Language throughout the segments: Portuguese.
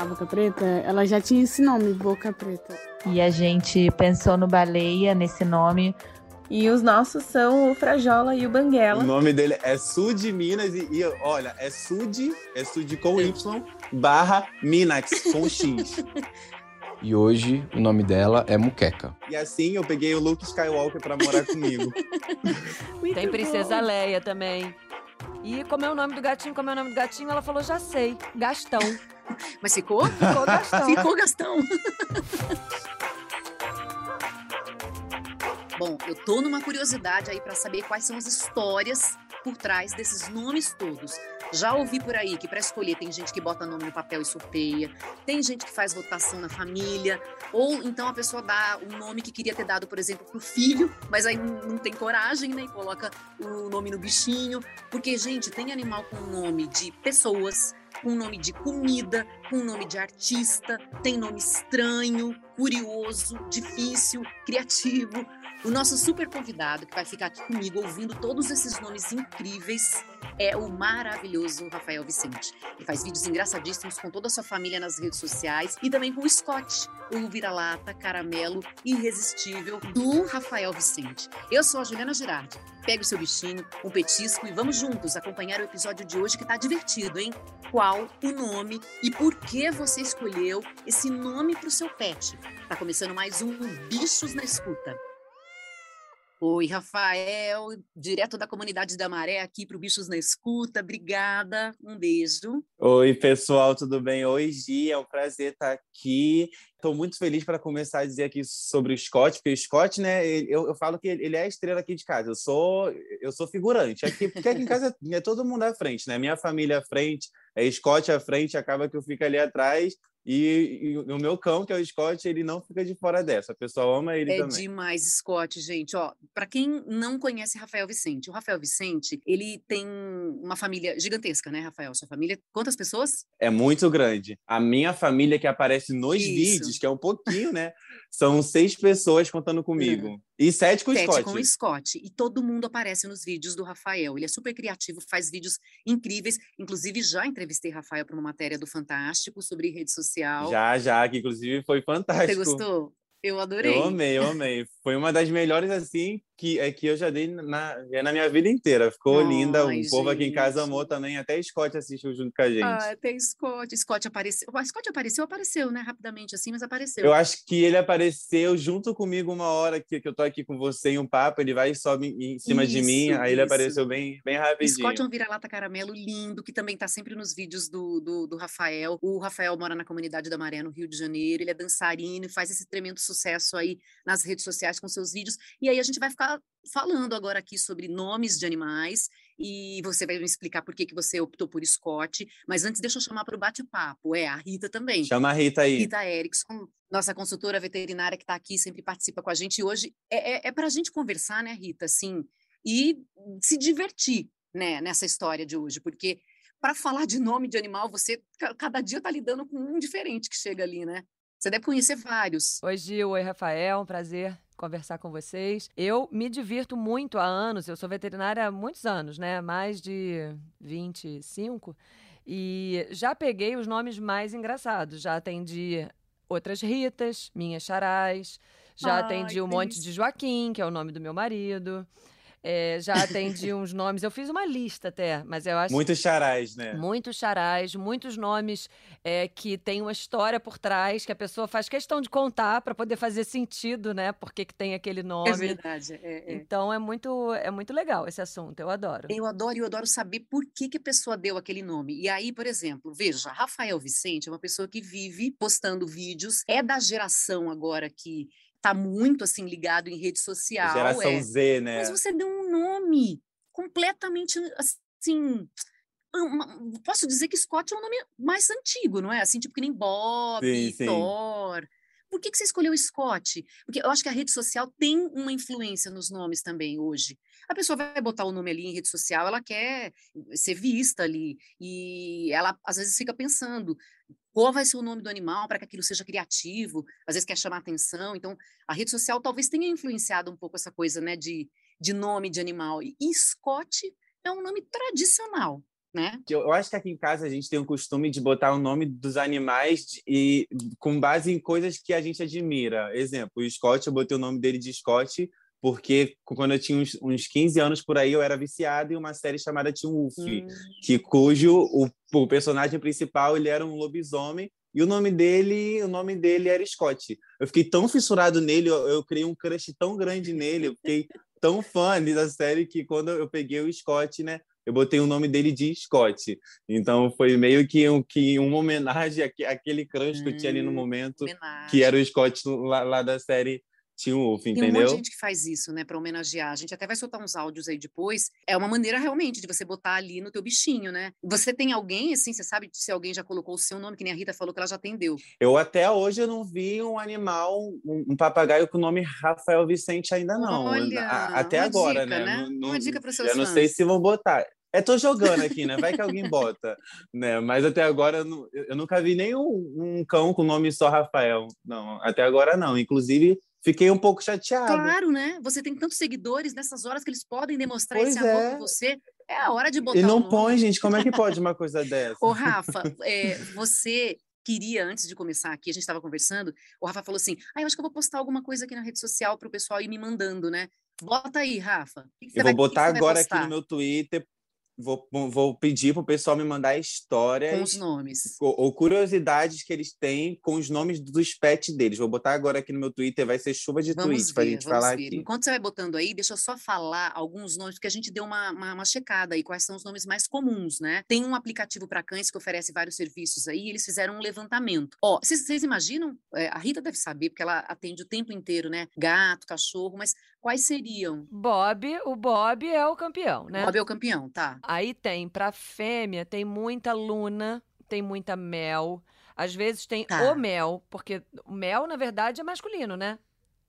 a Boca Preta, ela já tinha esse nome, Boca Preta. E a gente pensou no Baleia, nesse nome. E os nossos são o Frajola e o Banguela. O nome dele é Sud Minas e, e olha, é Sud, é Sud com Y barra Minax com X. E hoje o nome dela é Muqueca. E assim eu peguei o Luke Skywalker para morar comigo. Tem Princesa Leia também. E como é o nome do gatinho? Como é o nome do gatinho? Ela falou, já sei. Gastão. Mas ficou? Ficou Gastão. Ficou Gastão. Bom, eu tô numa curiosidade aí para saber quais são as histórias por trás desses nomes todos. Já ouvi por aí que para escolher tem gente que bota nome no papel e sorteia, tem gente que faz votação na família, ou então a pessoa dá um nome que queria ter dado, por exemplo, pro filho, mas aí não tem coragem, né? E coloca o nome no bichinho. Porque, gente, tem animal com nome de pessoas, com nome de comida, com nome de artista, tem nome estranho, curioso, difícil, criativo. O nosso super convidado, que vai ficar aqui comigo ouvindo todos esses nomes incríveis, é o maravilhoso Rafael Vicente. Ele faz vídeos engraçadíssimos com toda a sua família nas redes sociais e também com o Scott, o vira-lata, caramelo irresistível do Rafael Vicente. Eu sou a Juliana Girardi. Pegue o seu bichinho, um petisco e vamos juntos acompanhar o episódio de hoje que tá divertido, hein? Qual o nome e por que você escolheu esse nome para o seu pet? Tá começando mais um Bichos na Escuta. Oi, Rafael, direto da comunidade da Maré, aqui para o Bichos na Escuta. Obrigada, um beijo. Oi, pessoal, tudo bem? Oi, Gi, é um prazer estar aqui. Estou muito feliz para começar a dizer aqui sobre o Scott, porque o Scott, né, eu, eu falo que ele é a estrela aqui de casa. Eu sou, eu sou figurante. Aqui, porque aqui em casa é todo mundo à frente, né? Minha família à frente, é Scott à frente, acaba que eu fico ali atrás e, e, o meu cão, que é o Scott, ele não fica de fora dessa. O pessoal ama ele é também. É demais, Scott, gente. Ó, para quem não conhece Rafael Vicente, o Rafael Vicente, ele tem uma família gigantesca, né, Rafael? Sua família, quantas pessoas? É muito grande. A minha família que aparece nos Isso. vídeos, que é um pouquinho, né? São seis pessoas contando comigo. E sete com o Scott. Com o Scott. E todo mundo aparece nos vídeos do Rafael. Ele é super criativo, faz vídeos incríveis. Inclusive, já entrevistei Rafael para uma matéria do Fantástico sobre rede social. Já, já, que inclusive foi fantástico. Você gostou? Eu adorei. Eu amei, eu amei. Foi uma das melhores, assim, que, é, que eu já dei na, na minha vida inteira. Ficou Ai, linda. O gente. povo aqui em casa amou também. Até Scott assistiu junto com a gente. Ah, até Scott. Scott apareceu. O Scott apareceu, apareceu, né? Rapidamente, assim, mas apareceu. Eu acho que ele apareceu junto comigo uma hora que, que eu tô aqui com você em um papo. Ele vai e sobe em cima isso, de mim. Aí isso. ele apareceu bem, bem rapidinho. Scott é um vira-lata caramelo lindo, que também tá sempre nos vídeos do, do, do Rafael. O Rafael mora na comunidade da Maré, no Rio de Janeiro. Ele é dançarino e faz esse tremendo sucesso aí nas redes sociais com seus vídeos. E aí a gente vai ficar falando agora aqui sobre nomes de animais e você vai me explicar por que, que você optou por Scott. Mas antes, deixa eu chamar para o bate-papo. É, a Rita também. Chama a Rita aí. Rita Erickson, nossa consultora veterinária que está aqui, sempre participa com a gente. E hoje é, é, é para a gente conversar, né, Rita? Assim, e se divertir né, nessa história de hoje, porque para falar de nome de animal, você cada dia está lidando com um diferente que chega ali, né? Você deve conhecer vários. Oi, Gil. Oi, Rafael. Um prazer conversar com vocês. Eu me divirto muito há anos, eu sou veterinária há muitos anos, né? Mais de 25. E já peguei os nomes mais engraçados. Já atendi outras Ritas, minhas Charais. Já Ai, atendi o um Monte de Joaquim, que é o nome do meu marido. É, já atendi uns nomes. Eu fiz uma lista até, mas eu acho. Muitos charais, né? Muitos charais, muitos nomes é, que tem uma história por trás, que a pessoa faz questão de contar para poder fazer sentido, né? Por que, que tem aquele nome. É verdade. É, é, Então é muito, é muito legal esse assunto, eu adoro. Eu adoro e eu adoro saber por que, que a pessoa deu aquele nome. E aí, por exemplo, veja, Rafael Vicente é uma pessoa que vive postando vídeos, é da geração agora que tá muito assim ligado em rede social. Geração é. Z, né? Mas você deu um nome completamente assim. Posso dizer que Scott é um nome mais antigo, não é? Assim, tipo que nem Bob, sim, sim. Thor. Por que, que você escolheu Scott? Porque eu acho que a rede social tem uma influência nos nomes também hoje. A pessoa vai botar o nome ali em rede social, ela quer ser vista ali. E ela, às vezes, fica pensando: qual vai ser o nome do animal para que aquilo seja criativo, às vezes quer chamar atenção. Então, a rede social talvez tenha influenciado um pouco essa coisa, né, de, de nome de animal. E Scott é um nome tradicional. né? Eu, acho que aqui em casa a gente tem o costume de botar o nome dos animais e com base em coisas que a gente admira. Exemplo, o Scott, eu botei o nome dele de Scott porque quando eu tinha uns, uns 15 anos por aí, eu era viciado em uma série chamada Teen Wolf, Hum. que cujo o, o personagem principal ele era um lobisomem e o nome dele, o nome dele era Scott. Eu fiquei tão fissurado nele, eu, eu criei um crush tão grande nele, eu fiquei tão fã da série que quando eu peguei o Scott, né, eu botei o nome dele de Scott. Então foi meio que, um, que uma homenagem àque- àquele crush que eu tinha ali no Hum, momento, Homenagem. que era o Scott lá, lá da série Teen Wolf, Tem um monte entendeu? de gente que faz isso, né, para homenagear. A gente até vai soltar uns áudios aí depois. É uma maneira realmente de você botar ali no teu bichinho, né? Você tem alguém assim, você sabe se alguém já colocou o seu nome, que nem a Rita falou que ela já atendeu. Eu até hoje eu não vi um animal, um, um papagaio com o nome Rafael Vicente ainda não. Olha, A- até agora, dica, né? né? Não- não- Uma dica pros seus Eu não fãs. sei se vão botar. É, tô jogando aqui, né? Vai que alguém bota, né? Mas até agora eu, eu nunca vi nenhum um cão com nome só Rafael. Não, até agora não. Inclusive, fiquei um pouco chateado. Claro, né? Você tem tantos seguidores nessas horas que eles podem demonstrar Pois esse amor é. por você. É a hora de botar E não nome. põe, gente. Como é que pode uma coisa dessa? Ô, Rafa, é, você queria, antes de começar aqui, a gente estava conversando, o Rafa falou assim: ah, eu acho que eu vou postar alguma coisa aqui na rede social para o pessoal ir me mandando, né? Bota aí, Rafa. Que que Eu vai- vou que que botar vai agora aqui no meu Twitter. Vou, vou pedir pro pessoal me mandar histórias Com os nomes. ou, ou curiosidades que eles têm com os nomes dos pets deles. Vou botar agora aqui no meu Twitter, vai ser chuva de Vamos tweets pra ver, gente vamos falar ver. aqui. Enquanto você vai botando aí, deixa eu só falar alguns nomes, porque a gente deu uma, uma, uma checada aí, quais são os nomes mais comuns, né? Tem um aplicativo para cães que oferece vários serviços aí, e eles fizeram um levantamento. Ó, vocês, vocês imaginam? É, a Rita deve saber, porque ela atende o tempo inteiro, né? Gato, cachorro, mas quais seriam? Bob, o Bob é o campeão, né? Bob é o campeão, tá? Aí tem, pra fêmea, tem muita luna, tem muita mel. Às vezes tem Tá. o mel, porque o mel, na verdade, é masculino, né?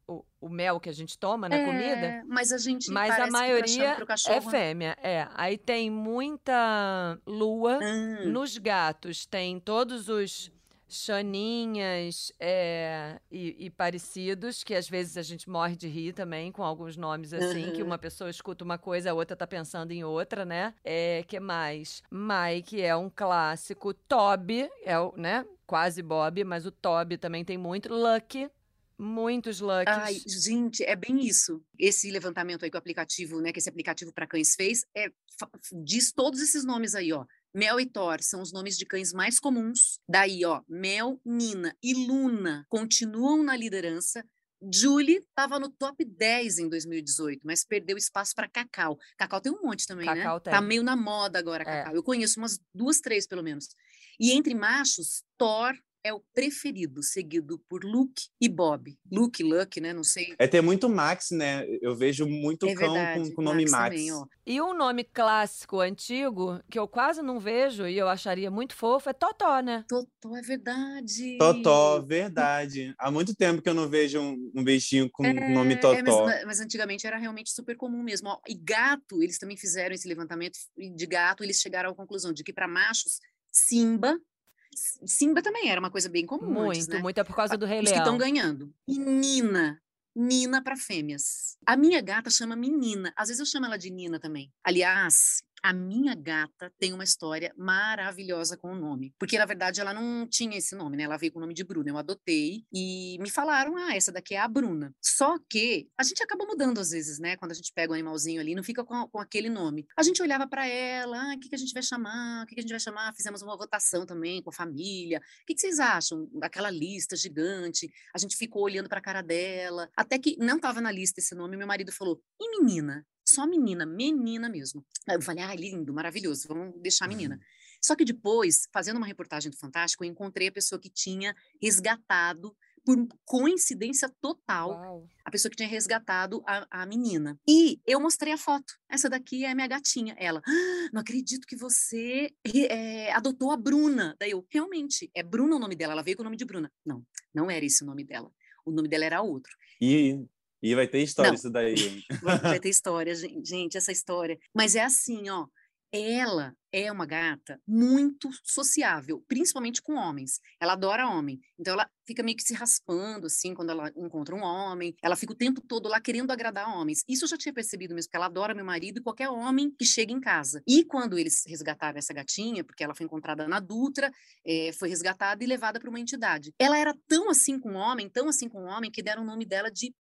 O, o mel que a gente toma na comida. É, Mas a gente Mas a tá maioria é fêmea, é. Aí tem muita lua. Ah, Nos gatos tem todos os chaninhas é, e, e parecidos, que às vezes a gente morre de rir também, com alguns nomes assim, que Aham. uma pessoa escuta uma coisa, a outra tá pensando em outra, né? É, que mais? Mike é um clássico. Toby é o, né? Quase Bob, mas o Toby também tem muito. Lucky, muitos Lucks. Ai, gente, é bem isso. Esse levantamento aí que o aplicativo, né, que esse aplicativo para cães fez, é, diz todos esses nomes aí, ó. Mel e Thor são os nomes de cães mais comuns. Daí, ó, Mel, Nina e Luna continuam na liderança. Julie estava no top 10 em 2018, mas perdeu espaço para Cacau. Cacau tem um monte também, Cacau né? tem. Tá meio na moda agora, É. Cacau. Eu conheço umas duas, três pelo menos. E entre machos, Thor é o preferido, seguido por Luke e Bob. Luke, Luck, né? Não sei. É ter muito Max, né? Eu vejo muito É cão verdade. com, com o nome Max. também, ó. E um nome clássico, antigo, que eu quase não vejo e eu acharia muito fofo, é Totó, né? Totó, é verdade. Totó, verdade. Há muito tempo que eu não vejo um, um bichinho com o nome É, Totó. mas, mas antigamente era realmente super comum mesmo. ó. E gato, eles também fizeram esse levantamento e de gato, eles chegaram à conclusão de que para machos, Simba, Simba também era uma coisa bem comum antes, Muito, né? muito é por causa do Rei Os que estão Leão. ganhando. E Nina. Nina para fêmeas. A minha gata chama Menina. Às vezes eu chamo ela de Nina também. Aliás, a minha gata tem uma história maravilhosa com o nome. Porque, na verdade, ela não tinha esse nome, né? Ela veio com o nome de Bruna. Eu adotei e me falaram: ah, essa daqui é a Bruna. Só que a gente acaba mudando às vezes, né? Quando a gente pega um animalzinho ali, não fica com, com aquele nome. A gente olhava para ela: ah, o que, que a gente vai chamar? O que, que a gente vai chamar? Fizemos uma votação também com a família. O que, que vocês acham? Aquela lista gigante. A gente ficou olhando para a cara dela. Até que não estava na lista esse nome. Meu marido falou: e menina? Só menina, menina mesmo. Aí eu falei: ah, lindo, maravilhoso, vamos deixar a menina. Só que depois, fazendo uma reportagem do Fantástico, eu encontrei a pessoa que tinha resgatado, por coincidência total, Uau. a pessoa que tinha resgatado a, a menina. E eu mostrei a foto. Essa daqui é a minha gatinha. Ela, "Ah, não acredito que você eh, adotou a Bruna. Daí eu, realmente, é Bruna o nome dela. Ela veio com o nome de Bruna. Não, não era esse o nome dela. O nome dela era outro. E, e vai ter história Não. isso daí. Vai ter história, gen- gente, essa história. Mas é assim, ó. Ela é uma gata muito sociável, principalmente com homens. Ela adora homem. Então ela fica meio que se raspando assim quando ela encontra um homem. Ela fica o tempo todo lá querendo agradar homens. Isso eu já tinha percebido mesmo, porque ela adora meu marido e qualquer homem que chega em casa. E quando eles resgataram essa gatinha, porque ela foi encontrada na Dutra, é, foi resgatada e levada para uma entidade. Ela era tão assim com homem, tão assim com homem, que deram o nome dela de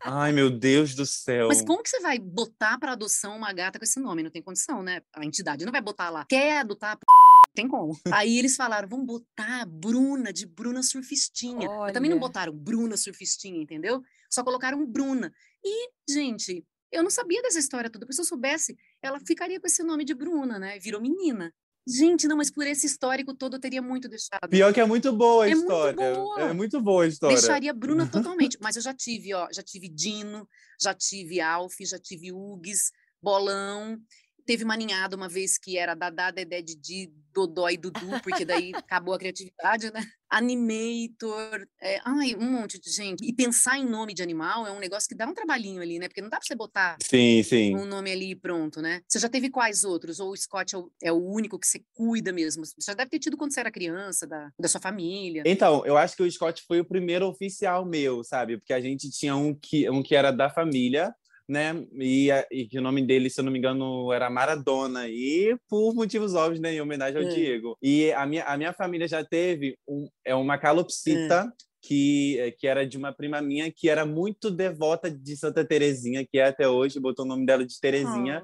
Ai, meu Deus do céu. Mas como que você vai botar para adoção uma gata com esse nome? Não tem condição, né? A entidade não vai botar lá. Quer adotar? Não tem como. Aí eles falaram, vamos botar Bruna, de Bruna Surfistinha. Mas também não Olha. botaram Bruna Surfistinha, entendeu? Só colocaram Bruna. E, gente, eu não sabia dessa história toda, porque se eu soubesse, ela ficaria com esse nome de Bruna, né? Virou menina. Gente, não, mas por esse histórico todo eu teria muito deixado. Pior que é muito boa a É muito história. boa. É muito boa a história. Deixaria a Bruna totalmente. Mas eu já tive, ó, já tive Dino, já tive Alf, já tive Hugues, Bolão. Teve uma ninhada uma vez que era Dadá, Dedé, Didi, Dodó e Dudu, porque daí acabou a criatividade, né? Animator, é, ai, um monte de gente. E pensar em nome de animal é um negócio que dá um trabalhinho ali, né? Porque não dá pra você botar Sim, sim. um nome ali e pronto, né? Você já teve quais outros? Ou o Scott é o, é o único que você cuida mesmo? Você já deve ter tido quando você era criança, da, da sua família. Então, eu acho que o Scott foi o primeiro oficial meu, sabe? Porque a gente tinha um que, um que era da família, né? E, e que o nome dele, se eu não me engano, era Maradona. E por motivos óbvios, né? Em homenagem ao Hum. Diego. E a minha, a minha família já teve um, é uma calopsita. Que, eh, que era de uma prima minha que era muito devota de Santa Terezinha, que é até hoje, botou o nome dela de Terezinha.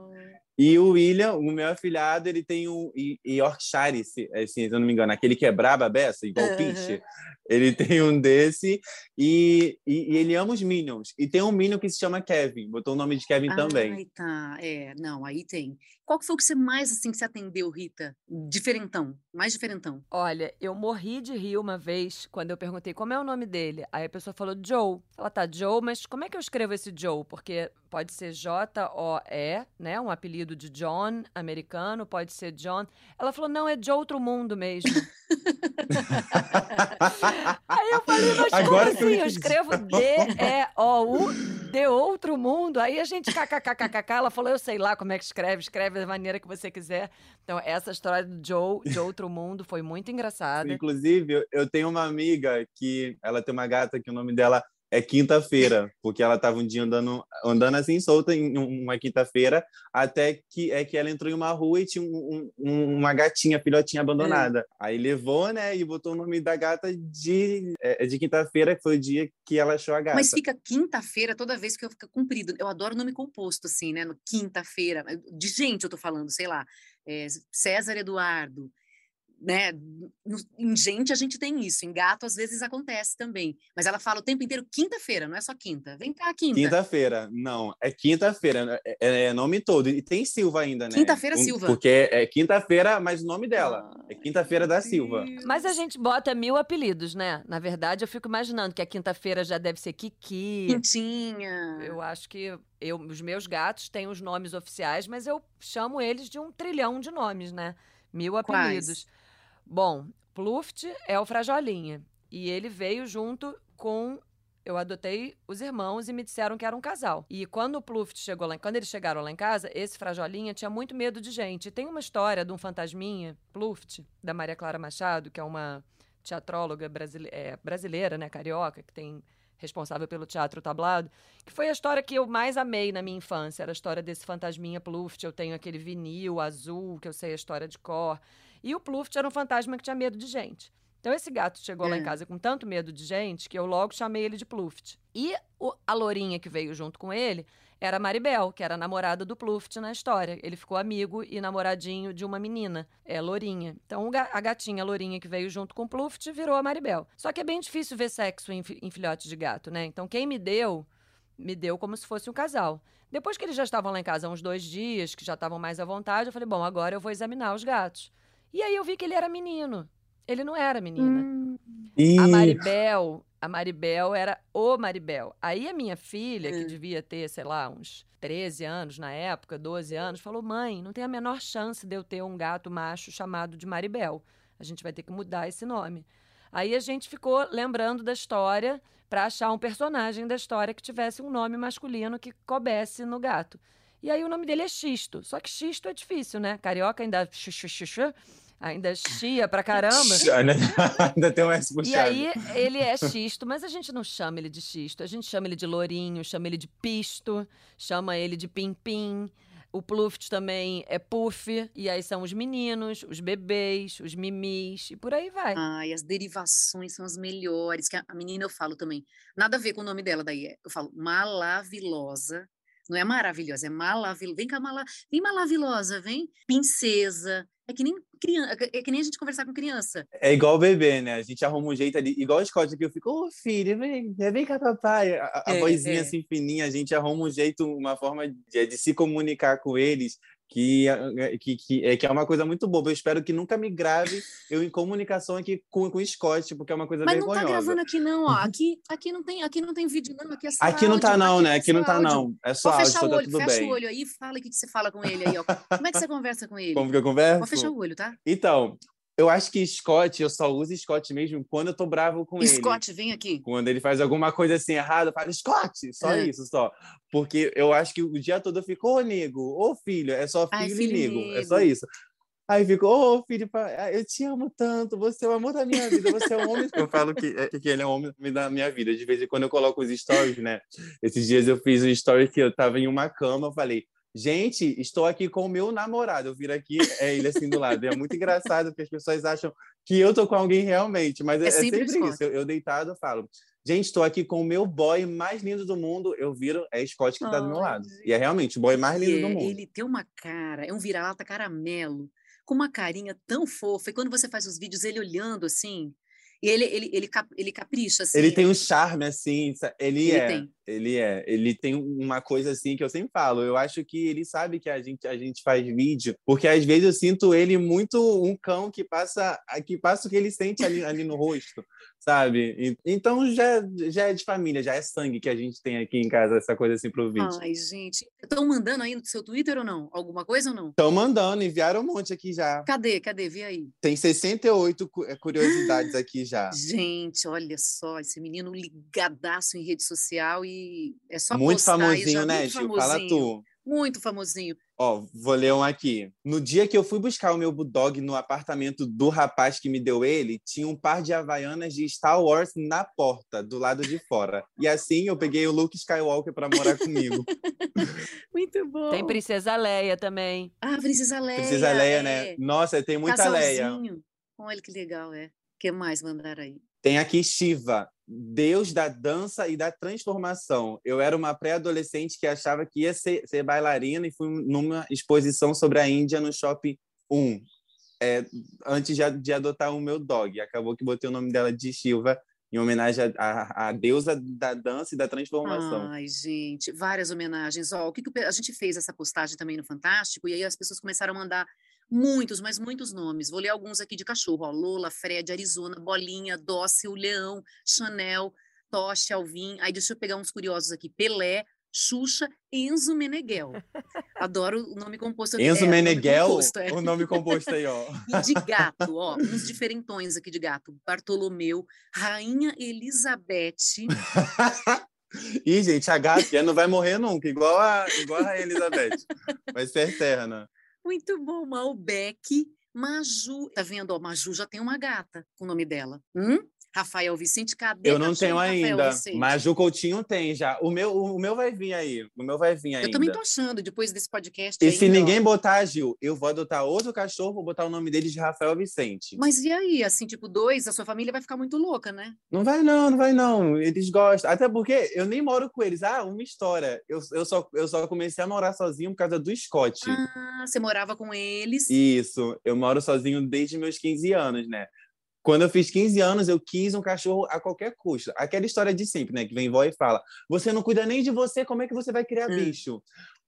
E o William, o meu afilhado, ele tem um Yorkshire, se, eh, se eu não me engano, aquele que é braba beça, igual Aham. Pinche. Ele tem um desse e, e, e ele ama os Minions. E tem um Minion que se chama Kevin, botou o nome de Kevin também. Ai, tá. É, não, aí tem. Qual que foi o que você mais, assim, que você atendeu, Rita? Diferentão, mais diferentão. Olha, eu morri de rir uma vez quando eu perguntei como é o nome dele. Aí a pessoa falou Joe. Ela tá Joe, mas como é que eu escrevo esse Joe? Porque pode ser J-O-E, né? Um apelido de John americano, pode ser John. Ela falou, não, é de outro mundo mesmo. Aí eu falei, mas Agora como que eu assim? Eu entendi. escrevo D-E-O-U, de outro mundo. Aí a gente, kkkk, ela falou, eu sei lá como é que escreve, escreve da maneira que você quiser. Então, essa história do Joe, de outro mundo, foi muito engraçada. Inclusive, eu tenho uma amiga que ela tem uma gata que o nome dela é Quinta-feira, porque ela estava um dia andando, andando assim solta em um- uma quinta-feira, até que é que ela entrou em uma rua e tinha um- um- uma gatinha, filhotinha abandonada. Aí levou, né, e botou o nome da gata de, é, de quinta-feira, que foi o dia que ela achou a gata. Mas fica quinta-feira toda vez que eu fica comprido. Eu adoro nome composto, assim, né? No quinta-feira. De gente eu tô falando, sei lá. é, César Eduardo. Né? No- Em gente a gente tem isso. Em gato às vezes acontece também. Mas ela fala o tempo inteiro quinta-feira, não é só quinta. Vem cá, quinta. Quinta-feira, não, é quinta-feira, é, é nome todo. E tem Silva ainda, né? Quinta-feira, Um- Silva. Porque é, é quinta-feira, mas o nome dela. É quinta-feira da Silva. Mas a gente bota mil apelidos, né? Na verdade, eu fico imaginando que a quinta-feira já deve ser Kiki. Quintinha. Eu acho que eu, os meus gatos têm os nomes oficiais, mas eu chamo eles de um trilhão de nomes, né? Mil Quais? Bom, Pluft é o Frajolinha. E ele veio junto com. Eu adotei os irmãos e me disseram que era um casal. E quando o Pluft chegou lá, quando eles chegaram lá em casa, esse Frajolinha tinha muito medo de gente. E tem uma história de um fantasminha, Pluft, da Maria Clara Machado, que é uma teatróloga brasile- é, brasileira, né, carioca, que tem responsável pelo teatro tablado, que foi a história que eu mais amei na minha infância, era a história desse fantasminha Pluft, eu tenho aquele vinil azul, que eu sei a história de cor, e o Pluft era um fantasma que tinha medo de gente. Então esse gato chegou lá em É. casa com tanto medo de gente que eu logo chamei ele de Pluft. E o- a lourinha que veio junto com ele era a Maribel, que era a namorada do Pluft na história. Ele ficou amigo e namoradinho de uma menina, é Lourinha. Então a gatinha Lourinha que veio junto com o Pluft virou a Maribel. Só que é bem difícil ver sexo em, em filhote de gato, né? Então quem me deu, me deu como se fosse um casal. Depois que eles já estavam lá em casa há uns dois dias, que já estavam mais à vontade, eu falei, bom, agora eu vou examinar os gatos. E aí eu vi que ele era menino. Ele não era menina. Hum, A Maribel, a Maribel era o Maribel. Aí a minha filha, que Hum. devia ter, sei lá, uns 13 anos na época, 12 anos, falou: "Mãe, não tem a menor chance de eu ter um gato macho chamado de Maribel. A gente vai ter que mudar esse nome". Aí a gente ficou lembrando da história para achar um personagem da história que tivesse um nome masculino que coubesse no gato. E aí o nome dele é Xisto. Só que Xisto é difícil, né? Carioca ainda ainda chia pra caramba. ainda tem um S puxado. E aí ele é xisto, mas a gente não chama ele de xisto, a gente chama ele de lourinho, chama ele de pisto, chama ele de pim-pim. O Pluft também é puff, e aí são os meninos, os bebês, os mimis, e por aí vai. Ai, as derivações são as melhores, que a menina eu falo também. Nada a ver com o nome dela daí, é, eu falo malavilosa, não é maravilhosa, é malavilosa. Vem cá, mala... vem malavilosa, vem princesa, é que nem criança, é que nem a gente conversar com criança. É igual bebê, né? A gente arruma um jeito ali, igual o Scott que eu fico, ô oh, filho, vem, vem cá, papai. A, a é, vozinha é. assim fininha, a gente arruma um jeito, uma forma de, de se comunicar com eles que, é, que, que, é, que é uma coisa muito boba. Eu espero que nunca me grave eu em comunicação aqui com, com o Scott, porque é uma coisa Mas vergonhosa. Mas não tá gravando aqui não, ó. Aqui, aqui, não tem, aqui não tem vídeo não, aqui é só Aqui áudio. não tá não, aqui né? Aqui não tá áudio. não. É só Pode áudio, fechar o olho, tá fecha bem. o olho aí, fala o que, que você fala com ele aí, ó. Como é que você conversa com ele? Como que eu converso? Pode fechar o olho, tá? Então, eu acho que Scott, eu só uso Scott mesmo quando eu tô bravo com Scott, ele. Scott, vem aqui. Quando ele faz alguma coisa assim errada, eu falo, Scott! Só é. isso, só. Porque eu acho que o dia todo eu fico, ô, nego, ô, filho, é só filho, Ai, filho e nego. É só isso. Aí fico, ô, oh, filho, eu te amo tanto, você é o amor da minha vida, você é o homem. eu falo que, é, que ele é o homem da minha vida. De vez em quando eu coloco os stories, né? Esses dias eu fiz um story que eu tava em uma cama, eu falei, Gente, estou aqui com o meu namorado. Eu viro aqui, é ele assim do lado. É muito engraçado porque as pessoas acham que eu tô com alguém realmente, mas é, é sempre, sempre isso. Eu, eu, deitado eu falo, gente, estou aqui com o meu boy mais lindo do mundo. Eu viro, é Scott que está do meu lado. E é realmente o boy mais lindo é, do mundo. Ele tem uma cara, é um vira-lata caramelo, com uma carinha tão fofa. E quando você faz os vídeos, ele olhando assim, e ele, ele, ele, ele capricha, assim. Ele tem um charme, assim. Ele, ele é. Tem. Ele é. Ele tem uma coisa, assim, que eu sempre falo. Eu acho que ele sabe que a gente, a gente faz vídeo, porque às vezes eu sinto ele muito um cão que passa, que passa o que ele sente ali, ali no rosto sabe? Então já, já é de família, já é sangue que a gente tem aqui em casa, essa coisa assim pro vídeo. Ai, gente. Estão mandando aí no seu Twitter ou não? Alguma coisa ou não? Estão mandando, enviaram um monte aqui já. Cadê? Cadê? Vê aí. Tem 68 eh, curiosidades aqui já. Gente, olha só, esse menino ligadaço em rede social e é só Muito famosinho, né, Gil? Fala tu. Muito famosinho. Ó, vou ler um aqui. No dia que eu fui buscar o meu Bulldog no apartamento do rapaz que me deu ele, tinha um par de havaianas de Star Wars na porta, do lado de fora. E assim eu peguei o Luke Skywalker para morar comigo. Muito bom. Tem Princesa Leia também. Ah, Princesa Leia. Princesa Leia, né? é. né? Nossa, tem muita Casalzinho. Leia. Olha que legal, é. O que mais mandaram aí? Tem aqui Shiva, Deus da dança e da transformação. Eu era uma pré-adolescente que achava que ia ser, ser, bailarina e fui numa exposição sobre a Índia no Shopping 1, é, antes de, de, adotar o meu dog. Acabou que botei o nome dela de Shiva em homenagem à deusa da dança e da transformação. Ai, gente, várias homenagens. Ó, o que, que a gente fez essa postagem também no Fantástico e aí as pessoas começaram a mandar muitos, mas muitos nomes. Vou ler alguns aqui de cachorro: ó, Lola, Fred, Arizona, Bolinha, Dócil, Leão, Chanel, Tocha, Alvin. Aí deixa eu pegar uns curiosos aqui: Pelé, Xuxa, Enzo Meneghel. Adoro o nome composto. Enzo é, Meneghel, o nome composto, é. o nome composto aí, ó. e de gato, ó, uns diferentões aqui de gato. Bartolomeu, Rainha Elizabeth. Ih, gente, a gata não vai morrer nunca, igual a, igual a Elizabeth. Vai ser eterna. Muito bom, Malbec. Maju, tá vendo? Ó, Maju já tem uma gata com o nome dela. Hum? Rafael Vicente, cadê Eu não tenho ainda, mas o Coutinho tem já. O meu, o meu vai vir aí. O meu vai vir ainda. Eu também tô achando, depois desse podcast. E ainda, se ninguém ó. botar, Gil, eu vou adotar outro cachorro, vou botar o nome dele de Rafael Vicente. Mas e aí, assim, tipo, dois, a sua família vai ficar muito louca, né? Não vai não, não vai não. Eles gostam. Até porque eu nem moro com eles. Ah, uma história. Eu, eu, só, eu só comecei a morar sozinho por causa do Scott. Ah, você morava com eles? Isso. Eu moro sozinho desde meus 15 anos, né? Quando eu fiz 15 anos, eu quis um cachorro a qualquer custo. Aquela história de sempre, né? Que vem vó e fala: Você não cuida nem de você, como é que você vai criar hum. bicho?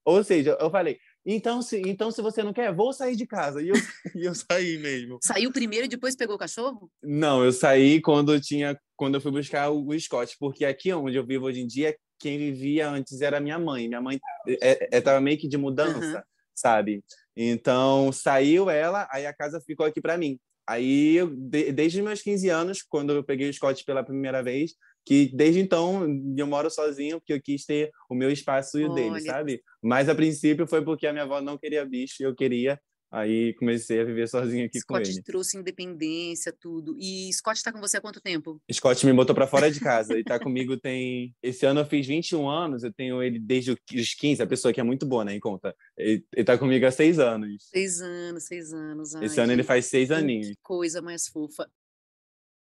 Ou seja, eu falei: então se, então, se você não quer, vou sair de casa. E eu, e eu saí mesmo. Saiu primeiro e depois pegou o cachorro? Não, eu saí quando eu tinha. Quando eu fui buscar o, o Scott, porque aqui onde eu vivo hoje em dia, quem vivia antes era minha mãe. Minha mãe estava é, é, meio que de mudança, uhum. sabe? Então saiu ela, aí a casa ficou aqui para mim. Aí, de, desde meus 15 anos, quando eu peguei o Scott pela primeira vez, que desde então eu moro sozinho porque eu quis ter o meu espaço e o dele, Olha. sabe? Mas a princípio foi porque a minha avó não queria bicho e eu queria. Aí comecei a viver sozinho aqui com Scott ele. trouxe independência, tudo. E Scott tá com você há quanto tempo? Scott me botou pra fora de casa e tá comigo tem. Esse ano eu fiz 21 anos, eu tenho ele desde os 15, a pessoa que é muito boa, né, em conta. Ele, ele tá comigo há seis anos. Seis anos, seis anos. Esse Ai, ano ele que- faz seis que aninhos. coisa mais fofa.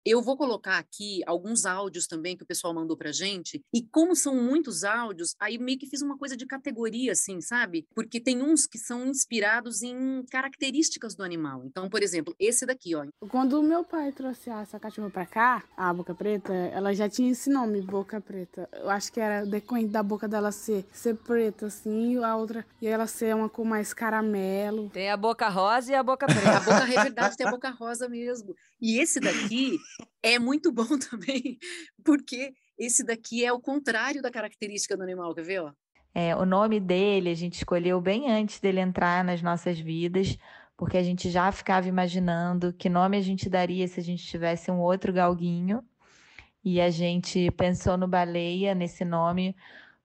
Eu vou colocar aqui alguns áudios também que o pessoal mandou pra gente. E como são muitos áudios, aí meio que fiz uma coisa de categoria, assim, sabe? Porque tem uns que são inspirados em características do animal. Então, por exemplo, esse daqui, ó. Quando o meu pai trouxe essa cachorra pra cá, a boca preta, ela já tinha esse nome, boca preta. Eu acho que era decorrente da boca dela ser, ser preta, assim, e a outra, e ela ser uma cor mais caramelo. Tem a boca rosa e a boca A preta. boca, é verdade, tem a boca rosa mesmo. E esse daqui é muito bom também, porque esse daqui é o contrário da característica do animal, quer ver, ó? É, o nome dele a gente escolheu bem antes dele entrar nas nossas vidas, porque a gente já ficava imaginando que nome a gente daria se a gente tivesse um outro galguinho. E a gente pensou no Baleia, nesse nome,